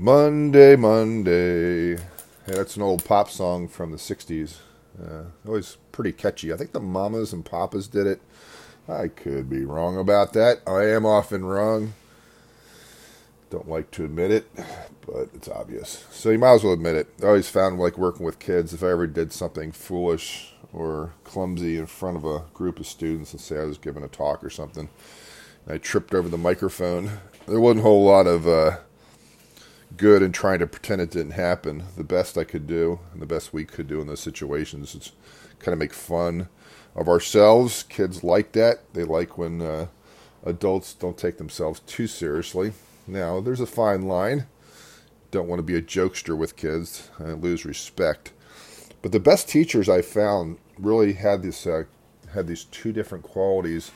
Monday, Monday. That's an old pop song from the 60s. Uh, always pretty catchy. I think the Mamas and Papas did it. I could be wrong about that. I am often wrong. Don't like to admit it, but it's obvious. So you might as well admit it. I always found like working with kids, if I ever did something foolish or clumsy in front of a group of students, and say I was giving a talk or something, and I tripped over the microphone, there wasn't a whole lot of uh, good in trying to pretend it didn't happen. The best I could do, and the best we could do in those situations, is kind of make fun of ourselves. Kids like that. They like when uh, adults don't take themselves too seriously. Now, there's a fine line. Don't want to be a jokester with kids and lose respect. But the best teachers I found really had this uh, had these two different qualities,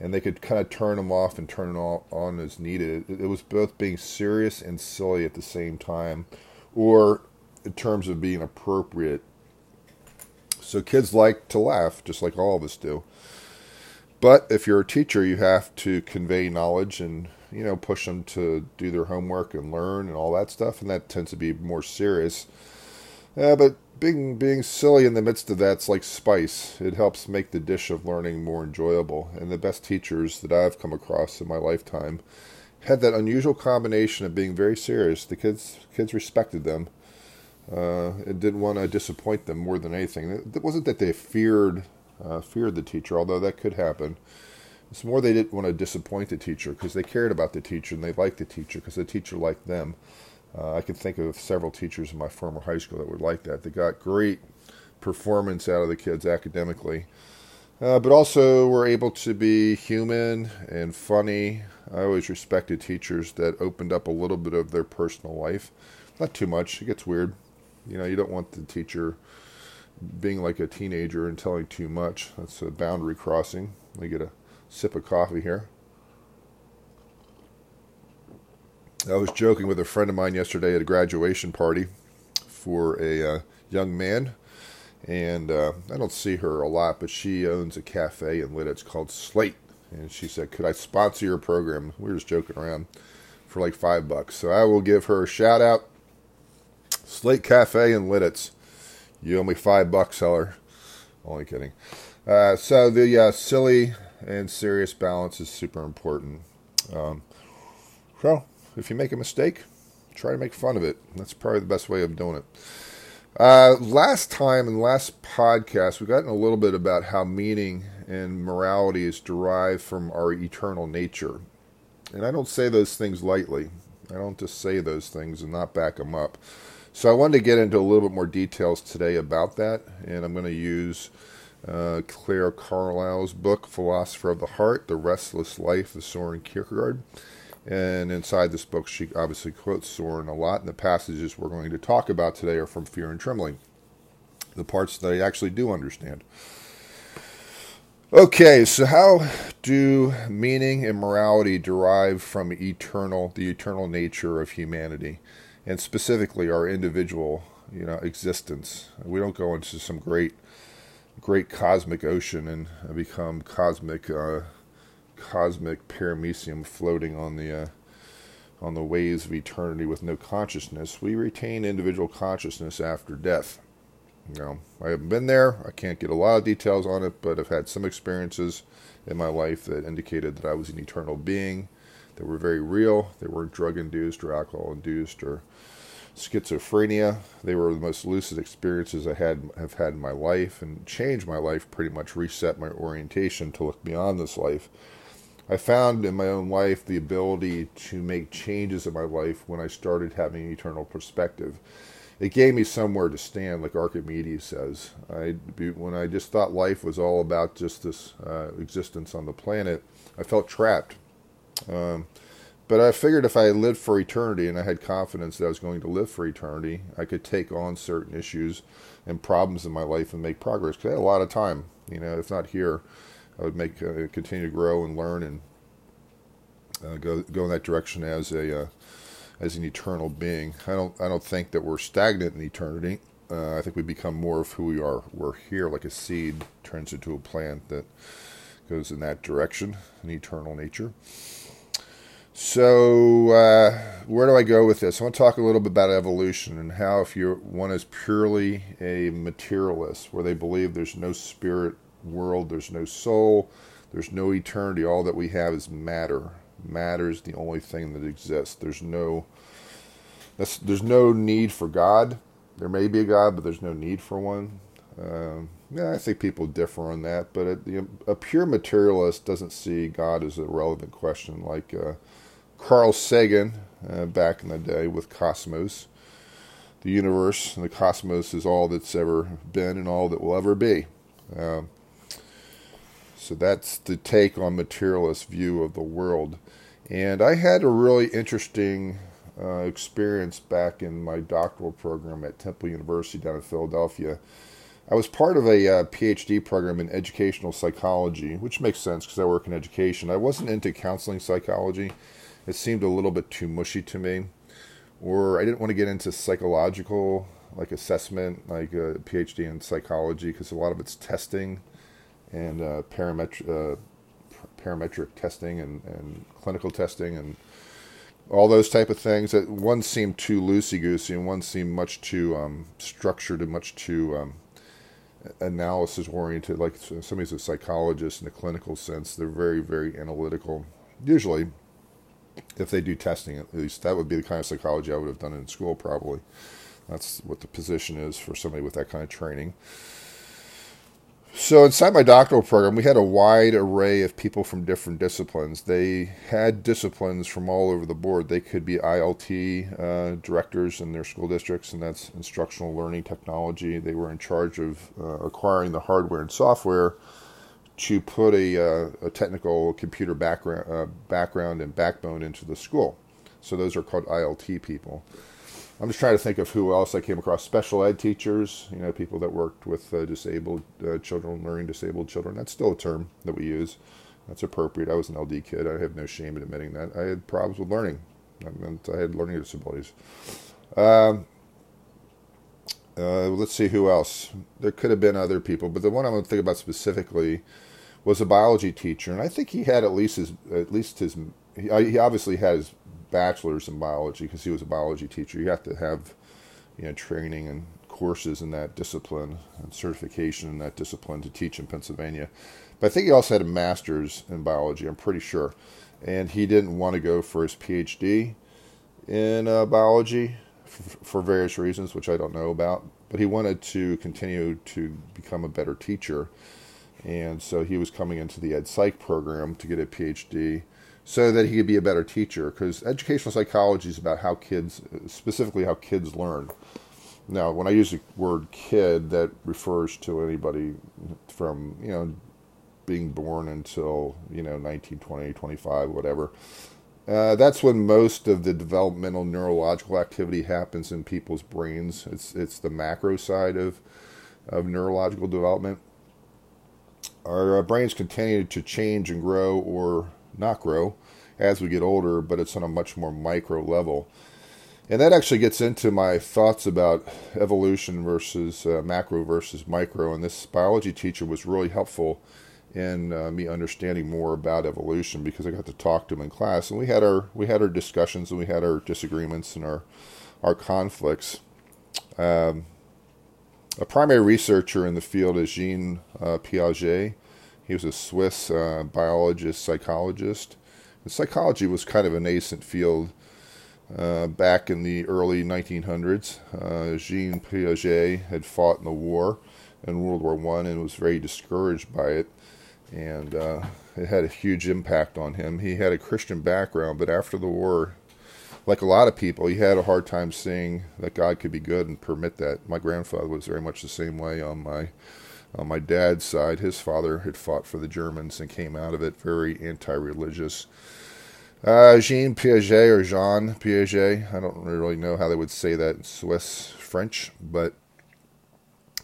and they could kind of turn them off and turn them on as needed. It, it was both being serious and silly at the same time, or in terms of being appropriate. So kids like to laugh, just like all of us do. But if you're a teacher, you have to convey knowledge and you know push them to do their homework and learn and all that stuff, and that tends to be more serious. Yeah, but being being silly in the midst of that's like spice. It helps make the dish of learning more enjoyable. And the best teachers that I've come across in my lifetime had that unusual combination of being very serious. The kids kids respected them. Uh, and didn't want to disappoint them more than anything. It wasn't that they feared uh, feared the teacher, although that could happen. It's more they didn't want to disappoint the teacher because they cared about the teacher and they liked the teacher because the teacher liked them. Uh, I can think of several teachers in my former high school that were like that. They got great performance out of the kids academically, uh, but also were able to be human and funny. I always respected teachers that opened up a little bit of their personal life. Not too much, it gets weird. You know, you don't want the teacher being like a teenager and telling too much. That's a boundary crossing. Let me get a sip of coffee here. I was joking with a friend of mine yesterday at a graduation party for a uh, young man, and uh, I don't see her a lot, but she owns a cafe in Lititz called Slate, and she said, "Could I sponsor your program?" We were just joking around for like five bucks, so I will give her a shout out. Slate Cafe in Lititz, you owe me five bucks, seller. Only kidding. Uh, so the uh, silly and serious balance is super important. Um, so if you make a mistake, try to make fun of it. That's probably the best way of doing it. Uh, last time in the last podcast, we've gotten a little bit about how meaning and morality is derived from our eternal nature. And I don't say those things lightly. I don't just say those things and not back them up. So I wanted to get into a little bit more details today about that, and I'm going to use uh, Claire Carlisle's book, Philosopher of the Heart The Restless Life of Soren Kierkegaard. And inside this book, she obviously quotes Soren a lot, and the passages we're going to talk about today are from Fear and Trembling, the parts that I actually do understand. Okay, so how do meaning and morality derive from eternal, the eternal nature of humanity, and specifically our individual, you know, existence? We don't go into some great, great cosmic ocean and become cosmic. Uh, cosmic paramecium floating on the uh, on the waves of eternity with no consciousness, we retain individual consciousness after death. Know, I haven't been there. I can't get a lot of details on it, but I've had some experiences in my life that indicated that I was an eternal being. That were very real. They weren't drug induced or alcohol induced or schizophrenia. They were the most lucid experiences I had have had in my life and changed my life. Pretty much reset my orientation to look beyond this life I found in my own life the ability to make changes in my life when I started having an eternal perspective. It gave me somewhere to stand, like Archimedes says. I, when I just thought life was all about just this uh, existence on the planet, I felt trapped. Um, but I figured if I lived for eternity and I had confidence that I was going to live for eternity, I could take on certain issues and problems in my life and make progress. Because I had a lot of time, you know, if not here I would make uh, continue to grow and learn and uh, go go in that direction as a uh, as an eternal being. I don't I don't think that we're stagnant in eternity. Uh, I think we become more of who we are. We're here like a seed turns into a plant that goes in that direction, an eternal nature. So, uh, where do I go with this? I want to talk a little bit about evolution and how, if you're one is purely a materialist, where they believe there's no spirit world, there's no soul, there's no eternity, all that we have is matter. Matter is the only thing that exists. There's no there's no need for God. There may be a God, but there's no need for one. Um, yeah, I think people differ on that, but a, pure materialist doesn't see God as a relevant question, like uh, Carl Sagan uh, back in the day with Cosmos. The universe and the cosmos is all that's ever been and all that will ever be. Um, so that's the take on materialist view of the world. And I had a really interesting uh, experience back in my doctoral program at Temple University down in Philadelphia. I was part of a uh, PhD program in educational psychology, which makes sense because I work in education. I wasn't into counseling psychology. It seemed a little bit too mushy to me. Or I didn't want to get into psychological like assessment, like a PhD in psychology, because a lot of it's testing and uh, parametric, uh, parametric testing and, and clinical testing and all those type of things. That one seemed too loosey goosey, and one seemed much too um, structured and much too um, analysis oriented. Like somebody's a psychologist in a clinical sense, they're very very analytical. Usually, if they do testing, at least that would be the kind of psychology I would have done in school. Probably, that's what the position is for somebody with that kind of training. So inside my doctoral program, we had a wide array of people from different disciplines. They had disciplines from all over the board. They could be ILT uh, directors in their school districts, and that's instructional learning technology. They were in charge of uh, acquiring the hardware and software to put a, uh, a technical computer background, uh, background and backbone into the school. So those are called ILT people. I'm just trying to think of who else I came across. Special ed teachers, you know, people that worked with uh, disabled uh, children, learning disabled children. That's still a term that we use. That's appropriate. I was an LD kid. I have no shame in admitting that. I had problems with learning. I, meant I had learning disabilities. Um, uh, let's see who else. There could have been other people, but the one I'm going to think about specifically was a biology teacher, and I think he had at least his at least his he, he obviously had his bachelor's in biology because he was a biology teacher. You have to have you know training and courses in that discipline and certification in that discipline to teach in Pennsylvania. But I think he also had a master's in biology. I'm pretty sure, and he didn't want to go for his PhD in uh, biology for, for various reasons, which I don't know about. But he wanted to continue to become a better teacher. And so he was coming into the Ed Psych program to get a PhD so that he could be a better teacher. Because educational psychology is about how kids, specifically how kids learn. Now, when I use the word kid, that refers to anybody from, you know, being born until, you know, 19, 20, 25, whatever. Uh, that's when most of the developmental neurological activity happens in people's brains. It's it's the macro side of of neurological development. Our uh, brains continue to change and grow or not grow as we get older, but it's on a much more micro level. And that actually gets into my thoughts about evolution versus uh, macro versus micro. And this biology teacher was really helpful in uh, me understanding more about evolution because I got to talk to him in class, and we had our we had our discussions and we had our disagreements and our our conflicts. Um, a primary researcher in the field is Jean uh, Piaget. He was a Swiss uh, biologist, psychologist. And psychology was kind of a nascent field uh, back in the early 1900s. Uh, Jean Piaget had fought in the war, in World War One, and was very discouraged by it, and uh, it had a huge impact on him. He had a Christian background, but after the war, like a lot of people, he had a hard time seeing that God could be good and permit that. My grandfather was very much the same way on my on my dad's side, his father had fought for the Germans and came out of it very anti religious. Uh, Jean Piaget or Jean Piaget, I don't really know how they would say that in Swiss French, but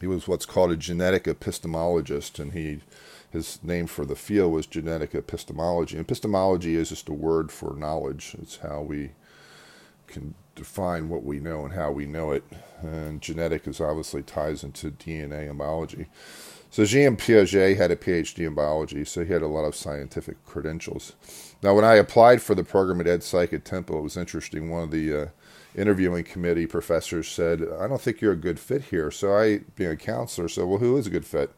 he was what's called a genetic epistemologist, and he his name for the field was genetic epistemology. Epistemology is just a word for knowledge. It's how we can define what we know and how we know it. And genetic is obviously ties into DNA and biology. So Jean Piaget had a PhD in biology, so he had a lot of scientific credentials. Now, when I applied for the program at EdPsych at Temple, it was interesting. One of the uh, interviewing committee professors said, I don't think you're a good fit here. So I, being a counselor, said, Well, who is a good fit?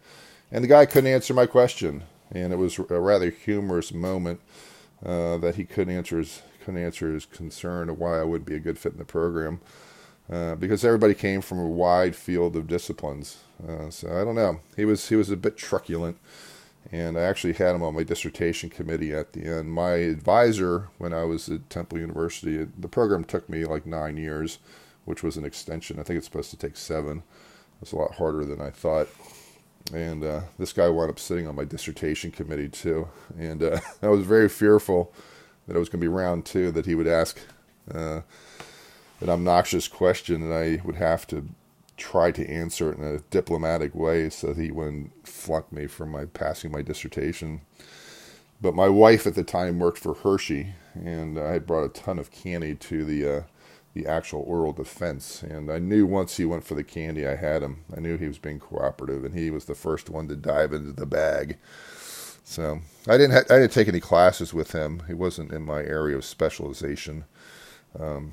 And the guy couldn't answer my question. And it was a rather humorous moment uh, that he couldn't answer his couldn't answer his concern of why I would be a good fit in the program, uh, because everybody came from a wide field of disciplines. Uh, so I don't know. He was he was a bit truculent, and I actually had him on my dissertation committee at the end. My advisor when I was at Temple University, the program took me like nine years, which was an extension. I think it's supposed to take seven. It's a lot harder than I thought and uh, this guy wound up sitting on my dissertation committee too. And uh, I was very fearful that it was going to be round two that he would ask uh, an obnoxious question, and I would have to try to answer it in a diplomatic way so that he wouldn't flunk me for my passing my dissertation. But my wife at the time worked for Hershey, and I had brought a ton of candy to the uh, the actual oral defense. And I knew once he went for the candy, I had him. I knew he was being cooperative, and he was the first one to dive into the bag. So I didn't ha- I didn't take any classes with him. He wasn't in my area of specialization. Um,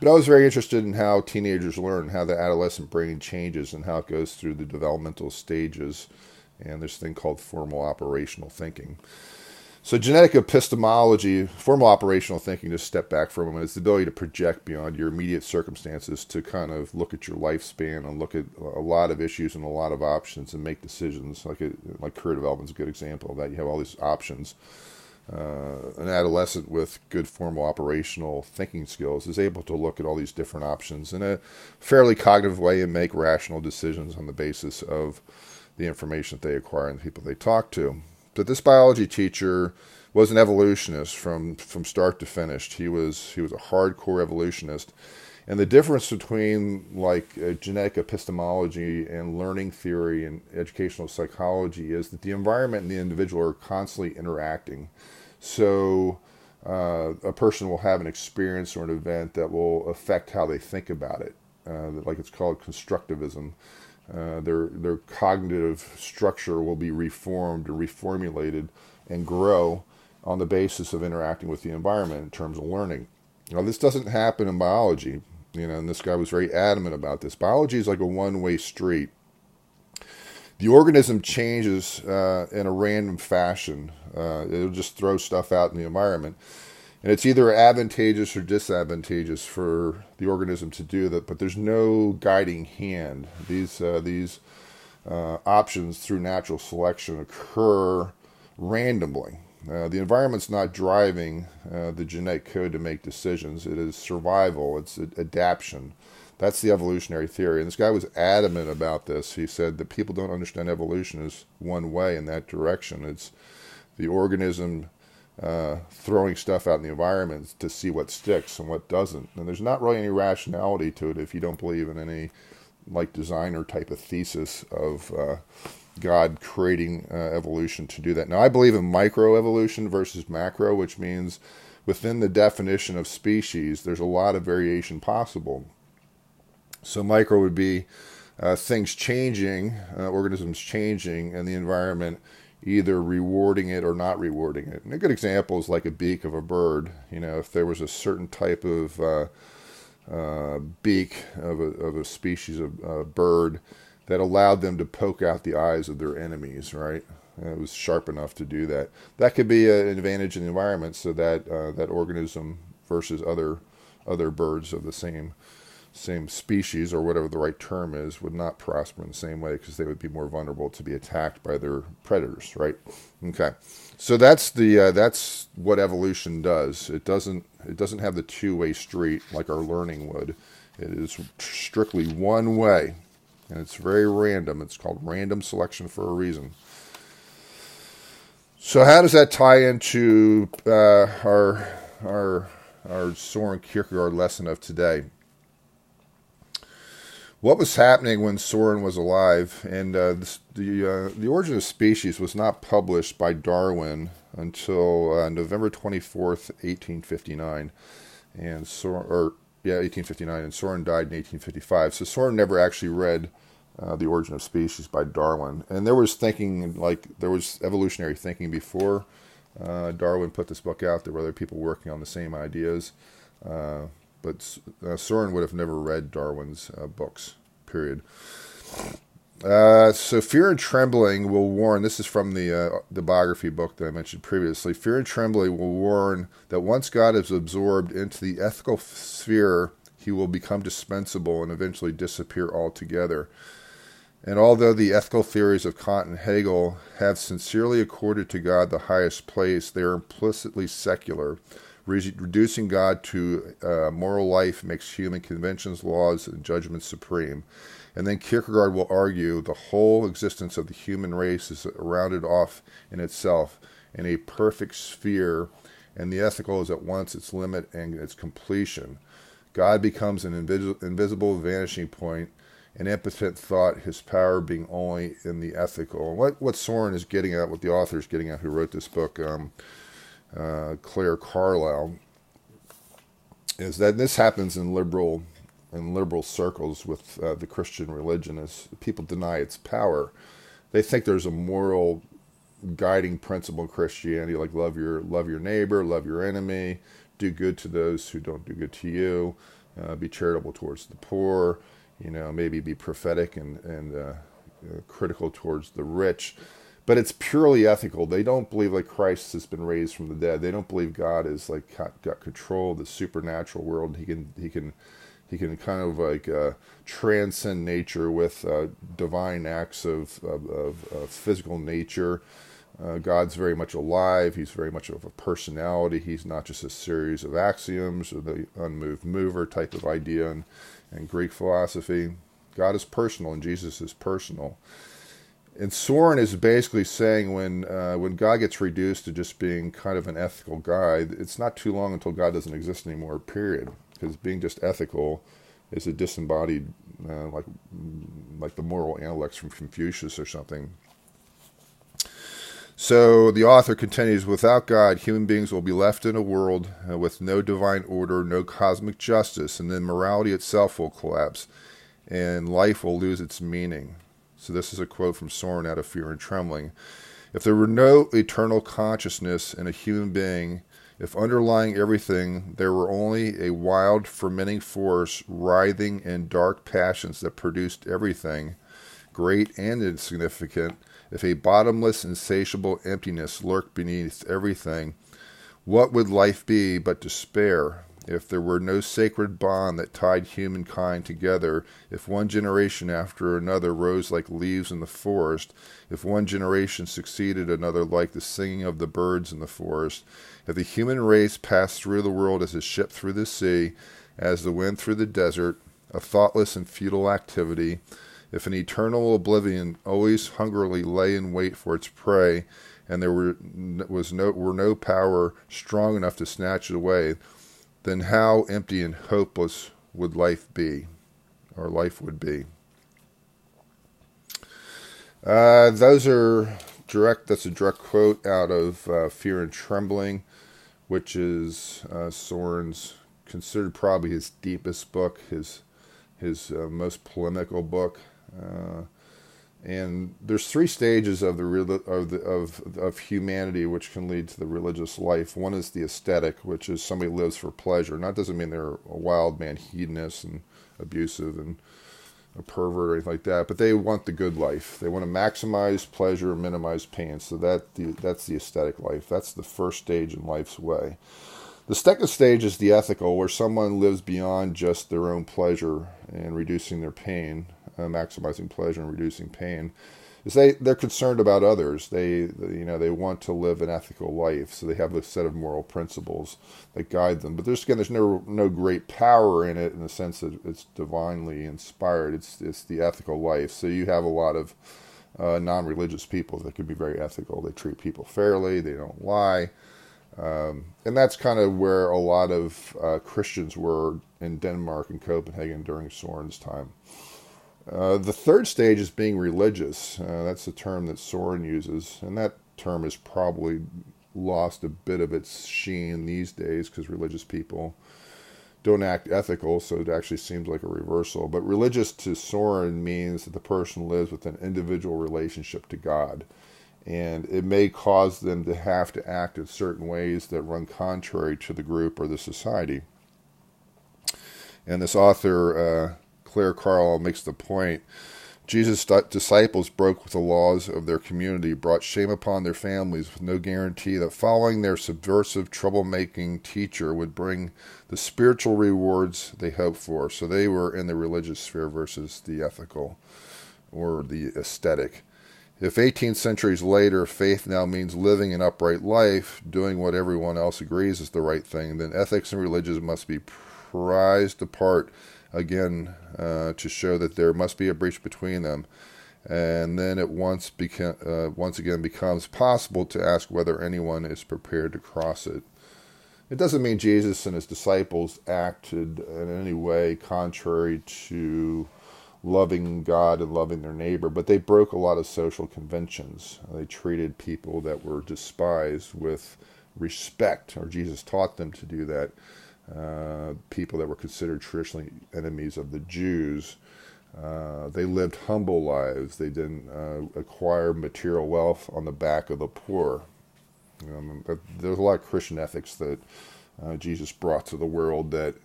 but I was very interested in how teenagers learn, how the adolescent brain changes, and how it goes through the developmental stages. And this thing called formal operational thinking. So, genetic epistemology, formal operational thinking, just step back for a moment, is the ability to project beyond your immediate circumstances to kind of look at your lifespan and look at a lot of issues and a lot of options and make decisions. Like a, like career development is a good example of that. You have all these options. Uh, an adolescent with good formal operational thinking skills is able to look at all these different options in a fairly cognitive way and make rational decisions on the basis of the information that they acquire and the people they talk to. But this biology teacher was an evolutionist from from start to finish. He was he was a hardcore evolutionist, and the difference between like uh, genetic epistemology and learning theory and educational psychology is that the environment and the individual are constantly interacting. So. Uh, a person will have an experience or an event that will affect how they think about it. Uh, like it's called constructivism. Uh, their their cognitive structure will be reformed or reformulated and grow on the basis of interacting with the environment in terms of learning. Now, this doesn't happen in biology, you know, and this guy was very adamant about this. Biology is like a one-way street. The organism changes uh, in a random fashion. Uh, it'll just throw stuff out in the environment and it's either advantageous or disadvantageous for the organism to do that. But there's no guiding hand. These uh, these uh, options through natural selection occur randomly. Uh, the environment's not driving uh, the genetic code to make decisions. It is survival. It's adaptation. That's the evolutionary theory. And this guy was adamant about this. He said that people don't understand evolution as one way in that direction. It's the organism uh, throwing stuff out in the environment to see what sticks and what doesn't. And there's not really any rationality to it if you don't believe in any like designer type of thesis of uh, God creating uh, evolution to do that. Now, I believe in microevolution versus macro, which means within the definition of species, there's a lot of variation possible. So, micro would be uh, things changing, uh, organisms changing, and the environment either rewarding it or not rewarding it. And a good example is like a beak of a bird. You know, if there was a certain type of uh, uh, beak of a, of a species of uh, bird that allowed them to poke out the eyes of their enemies, right? It was sharp enough to do that. That could be an advantage in the environment, so that uh, that organism versus other other birds of the same same species or whatever the right term is would not prosper in the same way because they would be more vulnerable to be attacked by their predators right? Okay. So that's the uh, that's what evolution does. It doesn't it doesn't have the two-way street like our learning would. It is strictly one way and it's very random. It's called random selection for a reason. So how does that tie into uh, our our our Soren Kierkegaard lesson of today what was happening when Soren was alive, and uh, the the, uh, the origin of species was not published by Darwin until uh, November twenty fourth, eighteen fifty nine, and or yeah, 1859, and Soren died in 1855. So Soren never actually read uh, The Origin of Species by Darwin, and there was thinking like there was evolutionary thinking before uh, Darwin put this book out. There were other people working on the same ideas, uh, but uh, Soren would have never read Darwin's uh, books. Period. Uh, so fear and trembling will warn. This is from the uh, the biography book that I mentioned previously. Fear and trembling will warn that once God is absorbed into the ethical sphere, he will become dispensable and eventually disappear altogether. And although the ethical theories of Kant and Hegel have sincerely accorded to God the highest place, they are implicitly secular. Re- reducing God to uh, moral life makes human conventions, laws, and judgments supreme. And then Kierkegaard will argue the whole existence of the human race is rounded off in itself in a perfect sphere, and the ethical is at once its limit and its completion. God becomes an invis- invisible vanishing point, an impotent thought, his power being only in the ethical. What, what Soren is getting at, what the author is getting at who wrote this book, um, uh, Claire Carlisle, is that this happens in liberal in liberal circles with uh, the Christian religion is people deny its power. They think there's a moral guiding principle in Christianity, like love your love your neighbor, love your enemy, do good to those who don't do good to you, uh, be charitable towards the poor, you know, maybe be prophetic and and uh, uh critical towards the rich. But it's purely ethical. They don't believe like Christ has been raised from the dead. They don't believe God is like got, control of the supernatural world. He can he can he can kind of like uh, transcend nature with uh, divine acts of, of, of, of physical nature. Uh, God's very much alive. He's very much of a personality. He's not just a series of axioms or the unmoved mover type of idea in, in Greek philosophy. God is personal and Jesus is personal. And Soren is basically saying when uh, when God gets reduced to just being kind of an ethical guide, it's not too long until God doesn't exist anymore. Period because being just ethical is a disembodied, uh, like like the moral intellects from Confucius or something. So the author continues Without God, human beings will be left in a world uh, with no divine order, no cosmic justice, and then morality itself will collapse, and life will lose its meaning. So this is a quote from Soren out of Fear and Trembling. If there were no eternal consciousness in a human being, if underlying everything there were only a wild, fermenting force writhing in dark passions that produced everything, great and insignificant, if a bottomless, insatiable emptiness lurked beneath everything, what would life be but despair? If there were no sacred bond that tied humankind together, if one generation after another rose like leaves in the forest, if one generation succeeded another like the singing of the birds in the forest, if the human race passed through the world as a ship through the sea, as the wind through the desert, a thoughtless and futile activity, if an eternal oblivion always hungrily lay in wait for its prey, and there were, was no, were no power strong enough to snatch it away, then how empty and hopeless would life be, or life would be. Uh, those are direct. That's a direct quote out of uh, Fear and Trembling which is uh, Soren's considered probably his deepest book, his his uh, most polemical book. And there's three stages of the, of the of of humanity which can lead to the religious life. One is the aesthetic, which is somebody lives for pleasure. And that doesn't mean they're a wild man, hedonist and abusive and a pervert or anything like that, but they want the good life. They want to maximize pleasure, and minimize pain. So that the, that's the aesthetic life. That's the first stage in life's way. The second stage is the ethical, where someone lives beyond just their own pleasure and reducing their pain, uh, maximizing pleasure and reducing pain is they they're concerned about others. They you know they want to live an ethical life, so they have a set of moral principles that guide them. But there's again there's no no great power in it in the sense that it's divinely inspired. It's it's the ethical life. So you have a lot of uh, non-religious people that can be very ethical. They treat people fairly. They don't lie. Um, and that's kind of where a lot of uh, Christians were in Denmark and Copenhagen during Soren's time. Uh, the third stage is being religious. Uh, that's the term that Soren uses, and that term has probably lost a bit of its sheen these days because religious people don't act ethical, so it actually seems like a reversal. But religious to Soren means that the person lives with an individual relationship to God. And it may cause them to have to act in certain ways that run contrary to the group or the society. And this author, uh, Claire Carl, makes the point Jesus' disciples broke with the laws of their community, brought shame upon their families with no guarantee that following their subversive, troublemaking teacher would bring the spiritual rewards they hoped for. So they were in the religious sphere versus the ethical or the aesthetic. If 18 centuries later faith now means living an upright life, doing what everyone else agrees is the right thing, then ethics and religion must be prized apart again uh, to show that there must be a breach between them. And then it once, beca- uh, once again becomes possible to ask whether anyone is prepared to cross it. It doesn't mean Jesus and his disciples acted in any way contrary to loving God and loving their neighbor, but they broke a lot of social conventions. They treated people that were despised with respect, or Jesus taught them to do that uh, people that were considered traditionally enemies of the Jews. Uh, they lived humble lives. They didn't uh, acquire material wealth on the back of the poor. Um, there's a lot of Christian ethics that uh, Jesus brought to the world that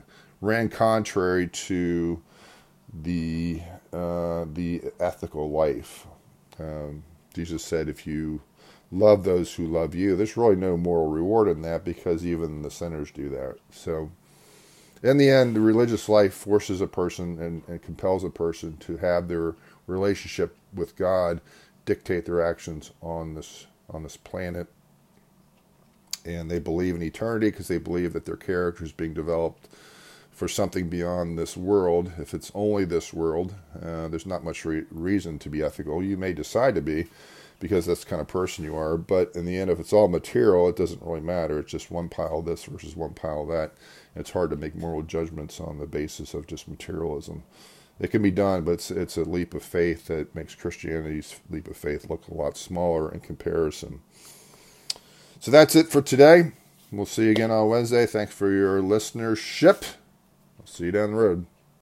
ran contrary to the uh, the ethical life. Um, Jesus said, "If you love those who love you. There's really no moral reward in that because even the sinners do that. So, in the end, the religious life forces a person and, and compels a person to have their relationship with God dictate their actions on this on this planet. And they believe in eternity because they believe that their character is being developed for something beyond this world. If it's only this world, uh, there's not much re- reason to be ethical. You may decide to be, because that's the kind of person you are. But in the end, if it's all material, it doesn't really matter. It's just one pile of this versus one pile of that. It's hard to make moral judgments on the basis of just materialism. It can be done, but it's, it's a leap of faith that makes Christianity's leap of faith look a lot smaller in comparison. So that's it for today. We'll see you again on Wednesday. Thanks for your listenership. I'll see you down the road.